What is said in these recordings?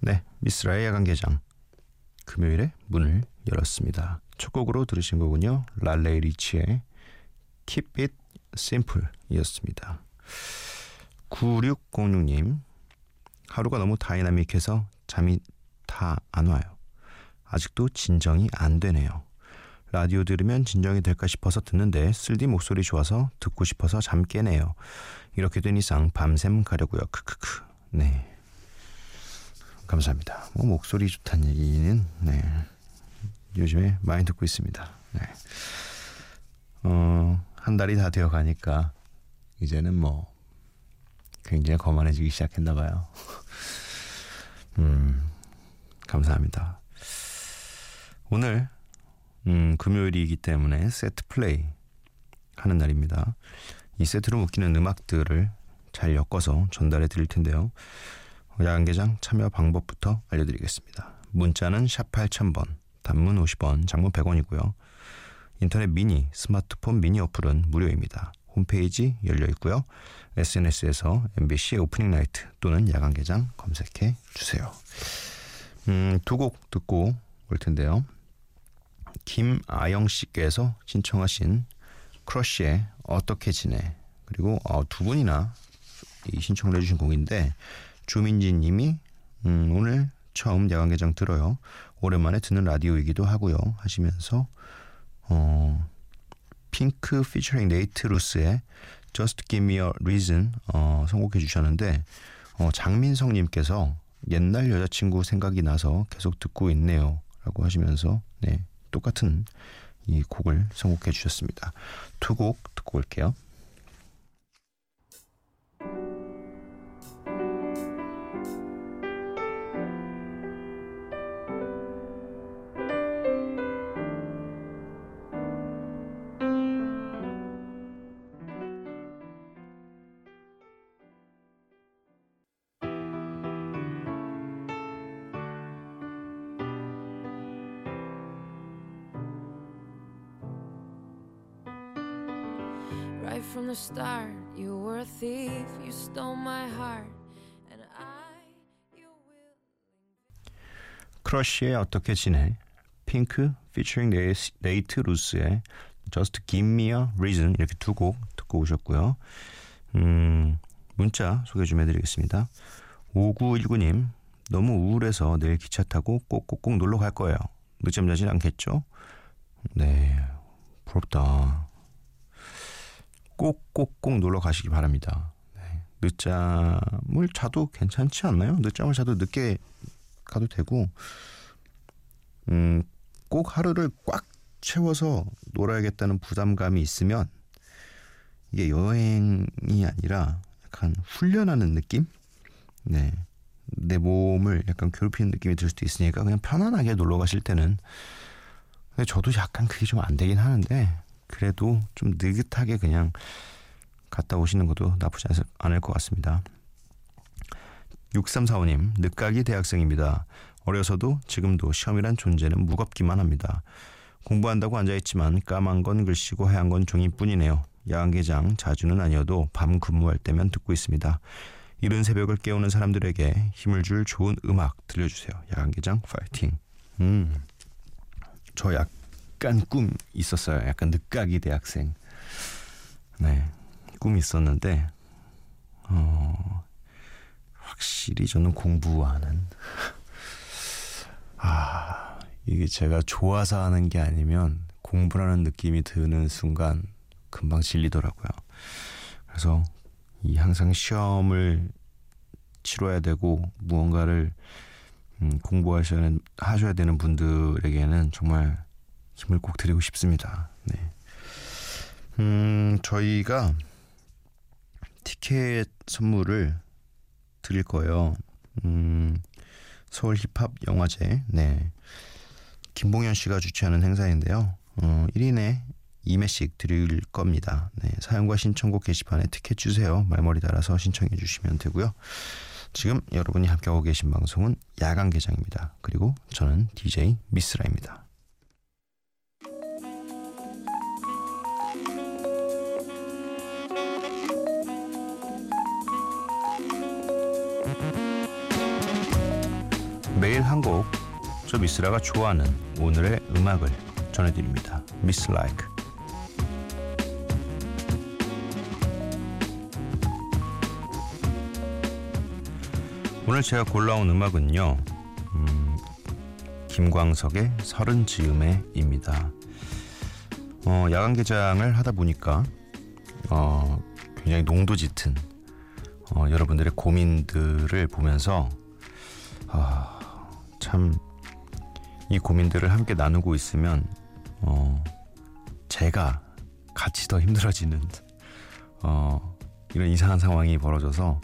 네, 미스라의 야간 개장 금요일에 문을 열었습니다. 첫 곡으로 들으신 거군요. 랄레이 리치의 Keep It Simple이었습니다. 9606님 하루가 너무 다이나믹해서 잠이 다 안 와요. 아직도 진정이 안 되네요. 라디오 들으면 진정이 될까 싶어서 듣는데 쓸디 목소리 좋아서 듣고 싶어서 잠 깨네요. 이렇게 된 이상 밤샘 가려고요. 크크크. 네. 감사합니다. 뭐 목소리 좋다는 얘기는 네. 요즘에 많이 듣고 있습니다. 네. 어, 한 달이 다 되어 가니까 이제는 뭐 굉장히 거만해지기 시작했나 봐요. 음. 감사합니다. 오늘 음, 금요일이기 때문에 세트 플레이 하는 날입니다. 이 세트로 묶이는 음악들을 잘 엮어서 전달해 드릴 텐데요. 야간개장 참여 방법부터 알려드리겠습니다. 문자는 샵 8000번, 단문 50원, 장문 100원이고요. 인터넷 미니, 스마트폰 미니 어플은 무료입니다. 홈페이지 열려 있고요. SNS에서 MBC 오프닝 나이트 또는 야간개장 검색해 주세요. 음, 두 곡 듣고 올 텐데요. 김아영 씨께서 신청하신 크러쉬의 어떻게 지내 그리고 어, 두 분이나 이 신청을 해주신 곡인데 주민지 님이 음, 오늘 처음 야간개장 들어요. 오랜만에 듣는 라디오이기도 하고요. 하시면서 어, 핑크 피처링 네이트 루스의 Just Give Me a Reason 어, 선곡해 주셨는데 어, 장민성 님께서 옛날 여자친구 생각이 나서 계속 듣고 있네요. 라고 하시면서 네, 똑같은 이 곡을 선곡해 주셨습니다. 두 곡 듣고 올게요. The start, you were a thief. You stole my heart, and I, your will. 크러쉬의 어떻게 지내? 핑크 피처링 네이트 루스의 Just Give Me a Reason 이렇게 두 곡 듣고 오셨고요. 음, 문자 소개 좀 해드리겠습니다. 5919님 너무 우울해서 내일 기차 타고 꼭꼭꼭 놀러 갈 거예요. 늦잠 자진 않겠죠? 네, 부럽다. 꼭꼭꼭 놀러 가시기 바랍니다. 네, 늦잠을 자도 괜찮지 않나요? 늦잠을 자도 늦게 가도 되고, 음, 꼭 하루를 꽉 채워서 놀아야겠다는 부담감이 있으면 이게 여행이 아니라 약간 훈련하는 느낌? 네. 내 몸을 약간 괴롭히는 느낌이 들 수도 있으니까 그냥 편안하게 놀러 가실 때는 근데 저도 약간 그게 좀 안 되긴 하는데 그래도 좀 느긋하게 그냥 갔다 오시는 것도 나쁘지 않- 않을 것 같습니다. 6345님, 늦가기 대학생입니다. 어려서도 지금도 시험이란 존재는 무겁기만 합니다. 공부한다고 앉아있지만 까만 건 글씨고 하얀 건 종이뿐이네요. 야간개장 자주는 아니어도 밤 근무할 때면 듣고 있습니다. 이른 새벽을 깨우는 사람들에게 힘을 줄 좋은 음악 들려주세요. 야간개장 파이팅. 음, 저 약 간 꿈 있었어요. 약간 늦가기 대학생. 네, 꿈이 있었는데 어, 확실히 저는 공부하는 아 이게 제가 좋아서 하는 게 아니면 공부라는 느낌이 드는 순간 금방 질리더라고요. 그래서 이 항상 시험을 치러야 되고 무언가를 음, 공부하셔야 하셔야 되는 분들에게는 정말 힘을 꼭 드리고 싶습니다. 네. 음, 저희가 티켓 선물을 드릴 거예요. 음, 서울 힙합 영화제. 네. 김봉현 씨가 주최하는 행사인데요. 어, 1인에 2매씩 드릴 겁니다. 네, 사연과 신청곡 게시판에 티켓 주세요. 말머리 달아서 신청해 주시면 되고요. 지금 여러분이 함께하고 계신 방송은 야간 개장입니다. 그리고 저는 DJ 미스라입니다. 한 곡, 저 미스라가 좋아하는 오늘의 음악을 전해드립니다. 미스 라이크. 오늘 제가 골라온 음악은요, 음, 김광석의 서른 즈음에입니다. 어, 야간 개장을 하다 보니까 어, 굉장히 농도 짙은 어, 여러분들의 고민들을 보면서 아, 참 이 고민들을 함께 나누고 있으면 어, 제가 같이 더 힘들어지는 어, 이런 이상한 상황이 벌어져서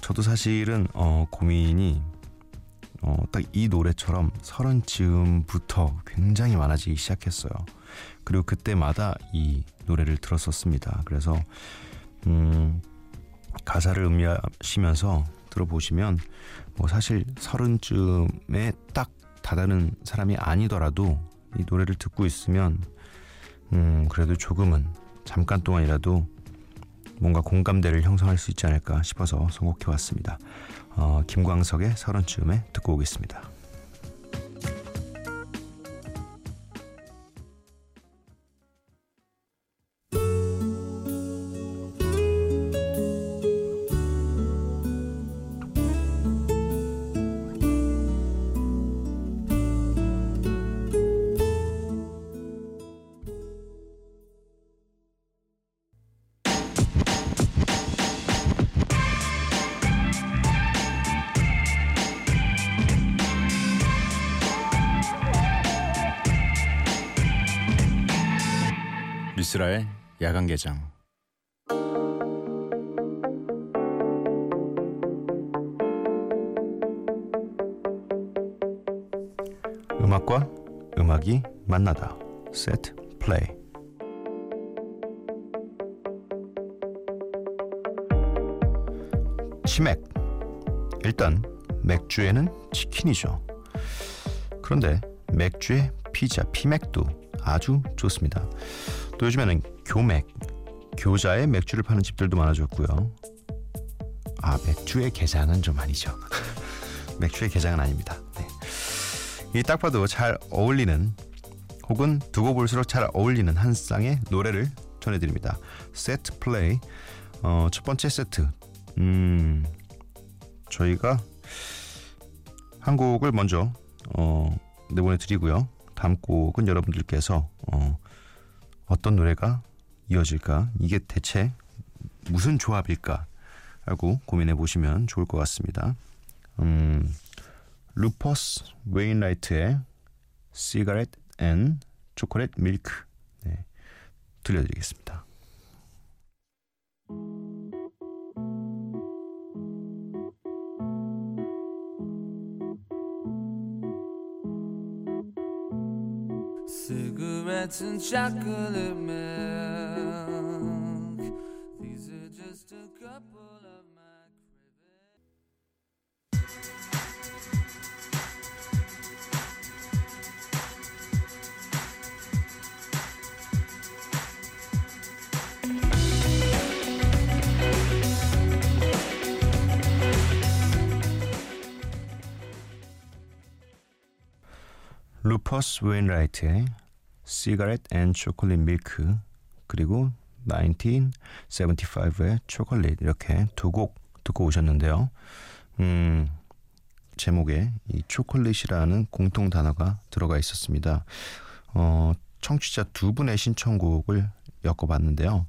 저도 사실은 어, 고민이 어, 딱 이 노래처럼 서른 즈음부터 굉장히 많아지기 시작했어요. 그리고 그때마다 이 노래를 들었었습니다. 그래서 음, 가사를 음미하시면서 들어보시면 뭐 사실 서른쯤에 딱 다다른 사람이 아니더라도 이 노래를 듣고 있으면 음 그래도 조금은 잠깐 동안이라도 뭔가 공감대를 형성할 수 있지 않을까 싶어서 선곡해 왔습니다. 어, 김광석의 서른쯤에 듣고 오겠습니다. 개장. 음악과 음악이 만나다. 세트 플레이. 치맥. 일단 맥주에는 치킨이죠. 그런데 맥주에 피자, 피맥도 아주 좋습니다. 또 요즘에는 교맥, 교자에 맥주를 파는 집들도 많아졌고요. 아, 맥주의 게장은 좀 아니죠. 맥주의 게장은 아닙니다. 네. 이딱 봐도 잘 어울리는 혹은 두고 볼수록 잘 어울리는 한 쌍의 노래를 전해드립니다. 세트 플레이 어, 첫 번째 세트 음, 저희가 한 곡을 먼저 어, 내보내드리고요. 다음 곡은 여러분들께서 어, 어떤 노래가 이어질까 이게 대체 무슨 조합일까 하고 고민해 보시면 좋을 것 같습니다. 음, 루퍼스 웨인라이트의 Cigarette and Chocolate Milk 네, 들려드리겠습니다. Cigarettes and chocolate milk. These are just a couple of my 루퍼스 웨인라이트의 Cigarette and Chocolate Milk 그리고 1975의 초콜릿 이렇게 두 곡 듣고 오셨는데요. 음, 제목에 이 초콜릿이라는 공통 단어가 들어가 있었습니다. 어, 청취자 두 분의 신청곡을 엮어봤는데요.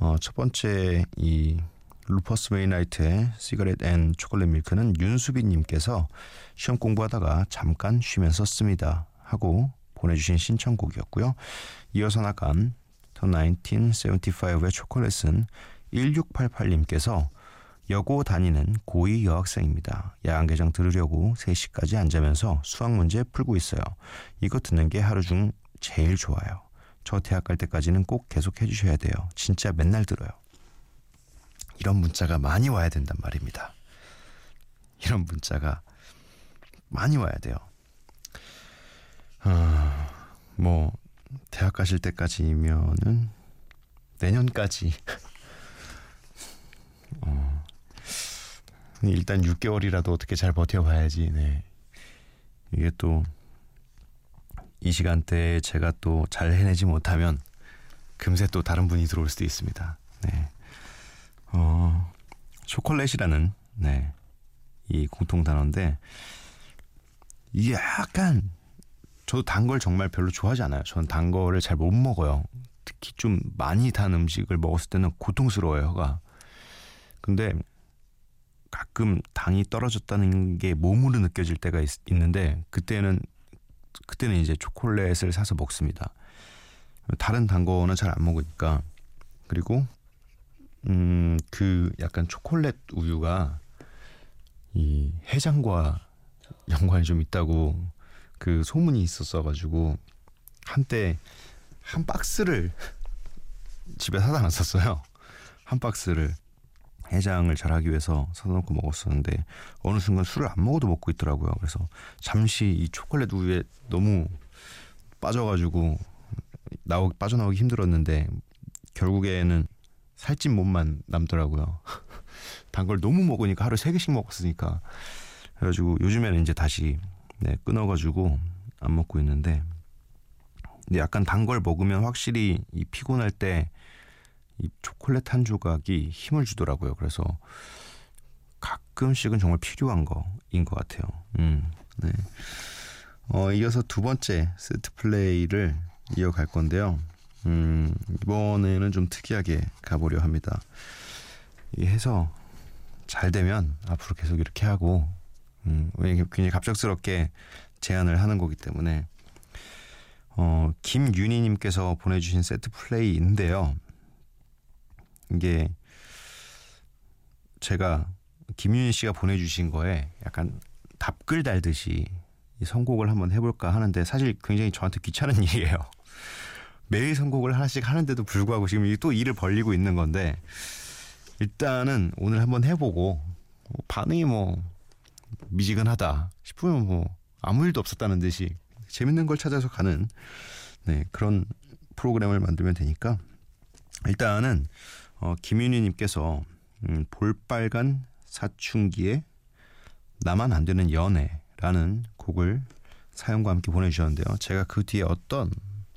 어, 첫 번째 이 루퍼스 웨인라이트의 Cigarette and Chocolate Milk는 윤수빈님께서 시험 공부하다가 잠깐 쉬면서 씁니다 하고 보내주신 신청곡이었고요. 이어서 나간 The 1975의 초콜릿은 1688님께서 여고 다니는 고2 여학생입니다. 야간 개장 들으려고 3시까지 앉으면서 수학 문제 풀고 있어요. 이거 듣는 게 하루 중 제일 좋아요. 저 대학 갈 때까지는 꼭 계속 해주셔야 돼요. 진짜 맨날 들어요. 이런 문자가 많이 와야 된단 말입니다. 이런 문자가 많이 와야 돼요. 아, 뭐 대학 가실 때까지면은 내년까지 어, 일단 6개월이라도 어떻게 잘 버텨봐야지. 네. 이게 또 이 시간대에 제가 또 잘 해내지 못하면 금세 또 다른 분이 들어올 수도 있습니다. 네. 어, 초콜릿이라는 네. 이 공통 단어인데 이게 약간 저도 단 걸 정말 별로 좋아하지 않아요. 저는 단 거를 잘 못 먹어요. 특히 좀 많이 단 음식을 먹었을 때는 고통스러워요, 혀가. 근데 가끔 당이 떨어졌다는 게 몸으로 느껴질 때가 있, 있는데 그때는 그때는 이제 초콜릿을 사서 먹습니다. 다른 단 거는 잘 안 먹으니까 그리고 음 그 약간 초콜릿 우유가 이 해장과 연관이 좀 있다고 그 소문이 있었어 가지고 한때 한 박스를 집에 사다 놨었어요. 한 박스를 해장을 잘하기 위해서 사다 놓고 먹었었는데 어느 순간 술을 안 먹어도 먹고 있더라고요. 그래서 잠시 이 초콜릿 우유에 너무 빠져가지고 나오 빠져나오기 힘들었는데 결국에는 살찐 몸만 남더라고요. 단 걸 너무 먹으니까 하루 세 개씩 먹었으니까 그래가지고 요즘에는 이제 다시 네, 끊어가지고 안 먹고 있는데 근데 약간 단 걸 먹으면 확실히 이 피곤할 때 이 초콜릿 한 조각이 힘을 주더라고요. 그래서 가끔씩은 정말 필요한 거인 것 같아요. 음, 네. 어, 이어서 두 번째 세트 플레이를 이어갈 건데요. 음, 이번에는 좀 특이하게 가보려 합니다. 이 해서 잘 되면 앞으로 계속 이렇게 하고, 음, 굉장히 갑작스럽게 제안을 하는 거기 때문에, 어, 김윤희님께서 보내주신 세트 플레이인데요. 이게 제가 김윤희 씨가 보내주신 거에 약간 답글 달듯이 이 선곡을 한번 해볼까 하는데 사실 굉장히 저한테 귀찮은 일이에요. 매일 선곡을 하나씩 하는데도 불구하고 지금 또 일을 벌리고 있는 건데 일단은 오늘 한번 해보고 뭐 반응이 뭐 미지근하다 싶으면 뭐 아무 일도 없었다는 듯이 재밌는 걸 찾아서 가는 네, 그런 프로그램을 만들면 되니까 일단은 어, 김윤희님께서 음, 볼빨간 사춘기에 나만 안 되는 연애라는 곡을 사연과 함께 보내주셨는데요. 제가 그 뒤에 어떤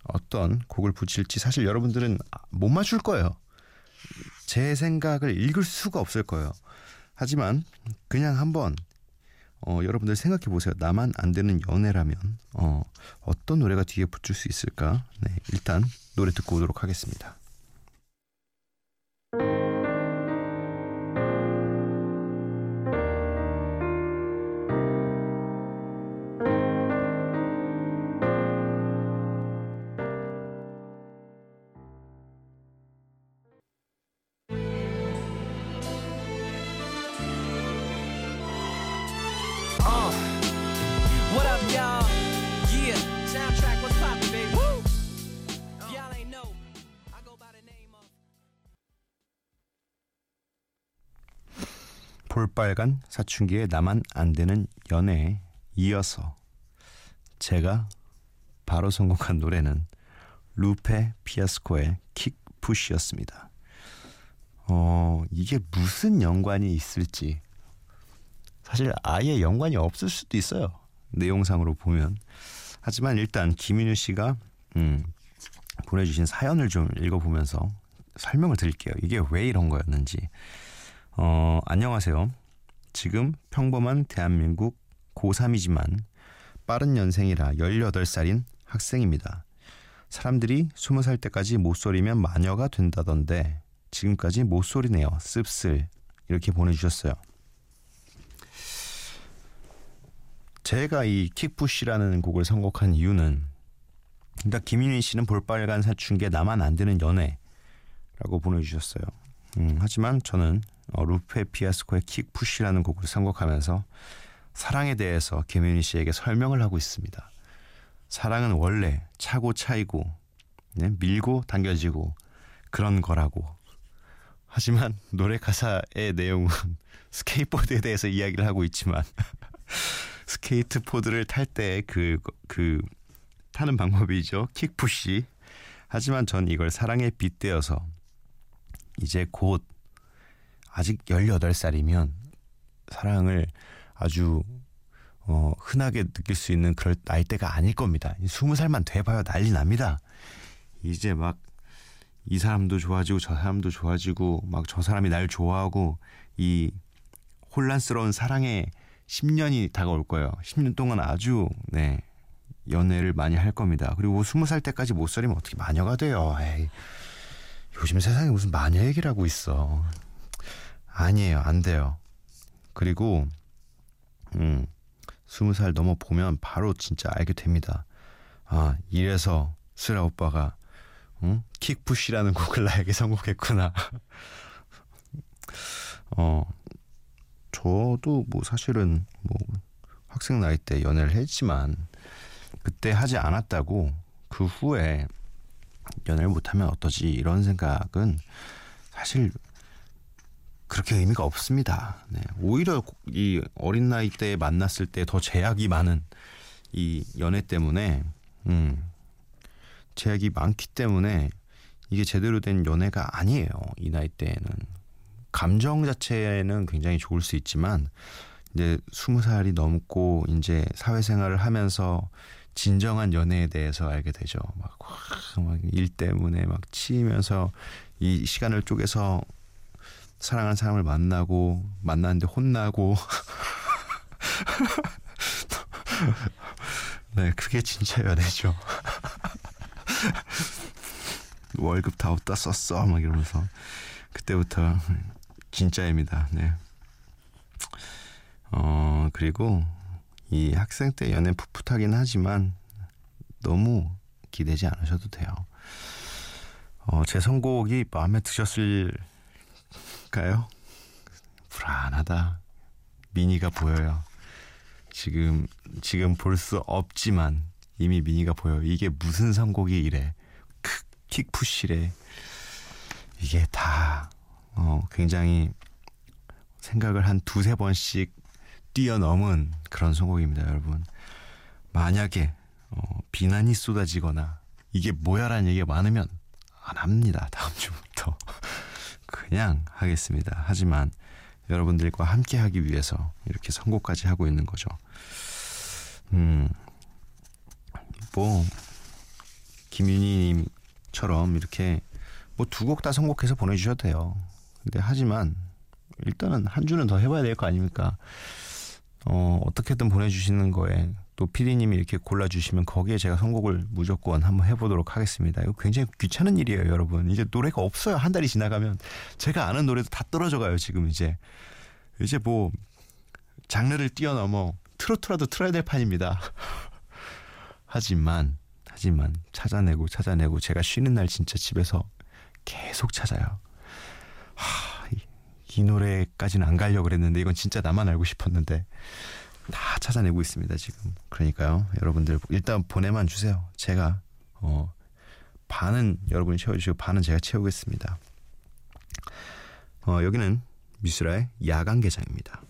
어떤 곡을 붙일지 사실 여러분들은 못 맞출 거예요. 제 생각을 읽을 수가 없을 거예요. 하지만 그냥 한번 어, 여러분들 생각해 보세요. 나만 안 되는 연애라면 어, 어떤 노래가 뒤에 붙을 수 있을까? 네, 일단 노래 듣고 오도록 하겠습니다. 볼빨간 사춘기에 나만 안 되는 연애에 이어서 제가 바로 선곡한 노래는 루페 피아스코의 킥 푸시였습니다. 어, 이게 무슨 연관이 있을지 사실 아예 연관이 없을 수도 있어요. 내용상으로 보면. 하지만 일단 김윤우 씨가 음, 보내주신 사연을 좀 읽어보면서 설명을 드릴게요. 이게 왜 이런 거였는지. 어, 안녕하세요. 지금 평범한 대한민국 고3이지만 빠른 연생이라 18살인 학생입니다. 사람들이 20살 때까지 못 소리면 마녀가 된다던데 지금까지 못 소리네요. 씁쓸. 이렇게 보내주셨어요. 제가 이 킥푸시라는 곡을 선곡한 이유는 그러니까 김윤희 씨는 볼빨간 사춘기에 나만 안 되는 연애라고 보내주셨어요. 음, 하지만 저는 어, 루페 피아스코의 킥푸시라는 곡을 선곡하면서 사랑에 대해서 김윤희 씨에게 설명을 하고 있습니다. 사랑은 원래 차고 차이고 네? 밀고 당겨지고 그런 거라고. 하지만 노래 가사의 내용은 스케이트보드에 대해서 이야기를 하고 있지만 스케이트보드를 탈 때 그 그 타는 방법이죠. 킥푸시. 하지만 전 이걸 사랑에 빗대어서 이제 곧 아직 18살이면 사랑을 아주 어, 흔하게 느낄 수 있는 그럴 나이대가 아닐 겁니다. 20살만 돼봐야 난리 납니다. 이제 막 이 사람도 좋아지고 저 사람도 좋아지고 막 저 사람이 날 좋아하고 이 혼란스러운 사랑의 10년이 다가올 거예요. 10년 동안 아주 네 연애를 많이 할 겁니다. 그리고 20살 때까지 못 살이면 어떻게 마녀가 돼요. 에이, 요즘 세상에 무슨 마녀 얘기를 하고 있어. 아니에요. 안 돼요. 그리고 음, 20살 넘어 보면 바로 진짜 알게 됩니다. 아, 이래서 슬아 오빠가 응? 킥푸시라는 곡을 나에게 선곡했구나. 어, 저도 뭐 사실은 뭐 학생 나이 때 연애를 했지만 그때 하지 않았다고 그 후에 연애를 못하면 어떠지 이런 생각은 사실 그렇게 의미가 없습니다. 네. 오히려 이 어린 나이 때 만났을 때 더 제약이 많은 이 연애 때문에 음, 제약이 많기 때문에 이게 제대로 된 연애가 아니에요. 이 나이 때에는 감정 자체는 굉장히 좋을 수 있지만 이제 스무 살이 넘고 이제 사회생활을 하면서 진정한 연애에 대해서 알게 되죠. 막 일 때문에 막 치이면서 이 시간을 쪼개서 사랑하는 사람을 만나고 만났는데 혼나고 네 그게 진짜 연애죠. 월급 다 어디다 썼어 막 이러면서 그때부터 진짜입니다. 네. 어 그리고 이 학생 때 연애 풋풋하긴 하지만 너무 기대지 않으셔도 돼요. 어, 제 선곡이 마음에 드셨을 까요? 불안하다. 미니가 보여요. 지금 지금 볼 수 없지만 이미 미니가 보여. 이게 무슨 선곡이 이래? 킥푸시래. 이게 다 어, 굉장히 생각을 한 두세 번씩 뛰어넘은 그런 선곡입니다, 여러분. 만약에 어, 비난이 쏟아지거나 이게 뭐야라는 얘기가 많으면 안 합니다. 다음 주부터 그냥 하겠습니다. 하지만 여러분들과 함께 하기 위해서 이렇게 선곡까지 하고 있는 거죠. 음, 뭐 김윤희님처럼 이렇게 뭐 두 곡 다 선곡해서 보내주셔도 돼요. 근데 하지만 일단은 한 주는 더 해봐야 될 거 아닙니까? 어, 어떻게든 보내주시는 거에 또 피디님이 이렇게 골라주시면 거기에 제가 선곡을 무조건 한번 해보도록 하겠습니다. 이거 굉장히 귀찮은 일이에요, 여러분. 이제 노래가 없어요. 한 달이 지나가면 제가 아는 노래도 다 떨어져 가요, 지금 이제. 이제 뭐 장르를 뛰어넘어 트로트라도 틀어야 될 판입니다. 하지만 하지만 찾아내고 찾아내고 제가 쉬는 날 진짜 집에서 계속 찾아요. 하, 이, 이 노래까지는 안 가려고 그랬는데 이건 진짜 나만 알고 싶었는데 다 찾아내고 있습니다 지금. 그러니까요, 여러분들 일단 보내만 주세요. 제가 어, 반은 여러분이 채워주시고 반은 제가 채우겠습니다. 어, 여기는 미스라의 야간 개장입니다.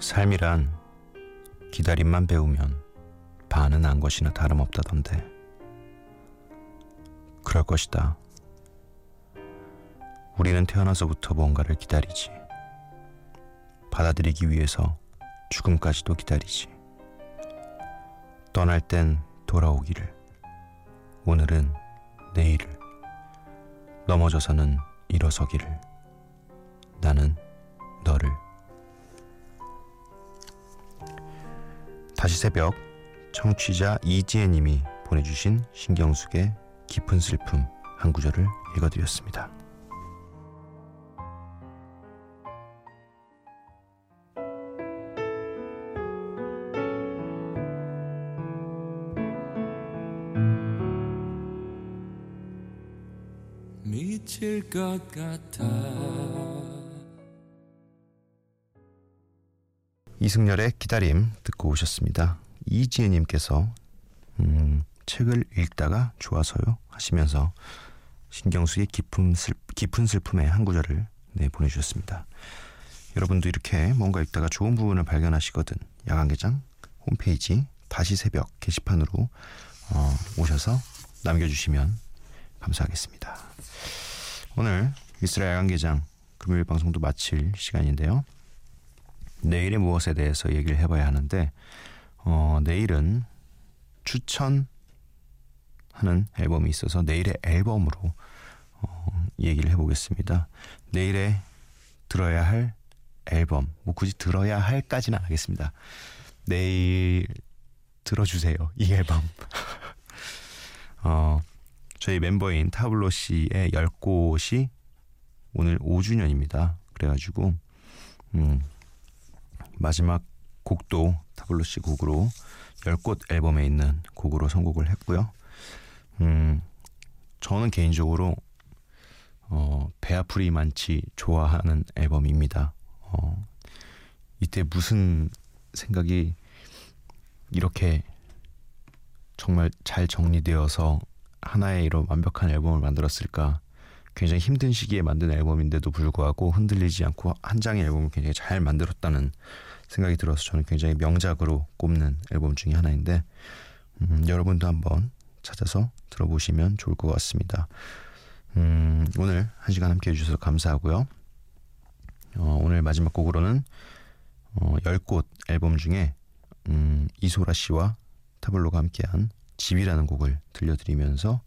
삶이란 기다림만 배우면 반은 안 것이나 다름없다던데. 그럴 것이다. 우리는 태어나서부터 뭔가를 기다리지. 받아들이기 위해서 죽음까지도 기다리지. 떠날 땐 돌아오기를. 오늘은 내일을. 넘어져서는 일어서기를. 나는 다시 새벽 청취자 이지혜님이 보내주신 신경숙의 깊은 슬픔 한 구절을 읽어드렸습니다. 미칠 것 같아 이승열의 기다림 듣고 오셨습니다. 이지은님께서 음, 책을 읽다가 좋아서요 하시면서 신경수의 깊은, 슬, 깊은 슬픔의 한 구절을 네, 보내주셨습니다. 여러분도 이렇게 뭔가 읽다가 좋은 부분을 발견하시거든 야간개장 홈페이지 다시 새벽 게시판으로 어, 오셔서 남겨주시면 감사하겠습니다. 오늘 미스라 야간개장 금요일 방송도 마칠 시간인데요. 내일의 무엇에 대해서 얘기를 해봐야 하는데 어, 내일은 추천하는 앨범이 있어서 내일의 앨범으로 어, 얘기를 해보겠습니다. 내일에 들어야 할 앨범, 뭐 굳이 들어야 할까지는 안 하겠습니다. 내일 들어주세요 이 앨범. 어, 저희 멤버인 타블로 씨의 10곳이 오늘 5주년입니다. 그래가지고 음, 마지막 곡도 타블로 씨 곡으로 10곳 앨범에 있는 곡으로 선곡을 했고요. 음, 저는 개인적으로 어, 배아프리 많지 좋아하는 앨범입니다. 어, 이때 무슨 생각이 이렇게 정말 잘 정리되어서 하나의 이런 완벽한 앨범을 만들었을까? 굉장히 힘든 시기에 만든 앨범인데도 불구하고 흔들리지 않고 한 장의 앨범을 굉장히 잘 만들었다는 생각이 들어서 저는 굉장히 명작으로 꼽는 앨범 중에 하나인데 음, 여러분도 한번 찾아서 들어보시면 좋을 것 같습니다. 음, 오늘 한 시간 함께 해주셔서 감사하고요. 어, 오늘 마지막 곡으로는 어, 10곳 앨범 중에 음, 이소라 씨와 타블로가 함께한 집이라는 곡을 들려드리면서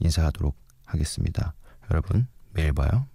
인사하도록 하겠습니다. 여러분, 매일 봐요.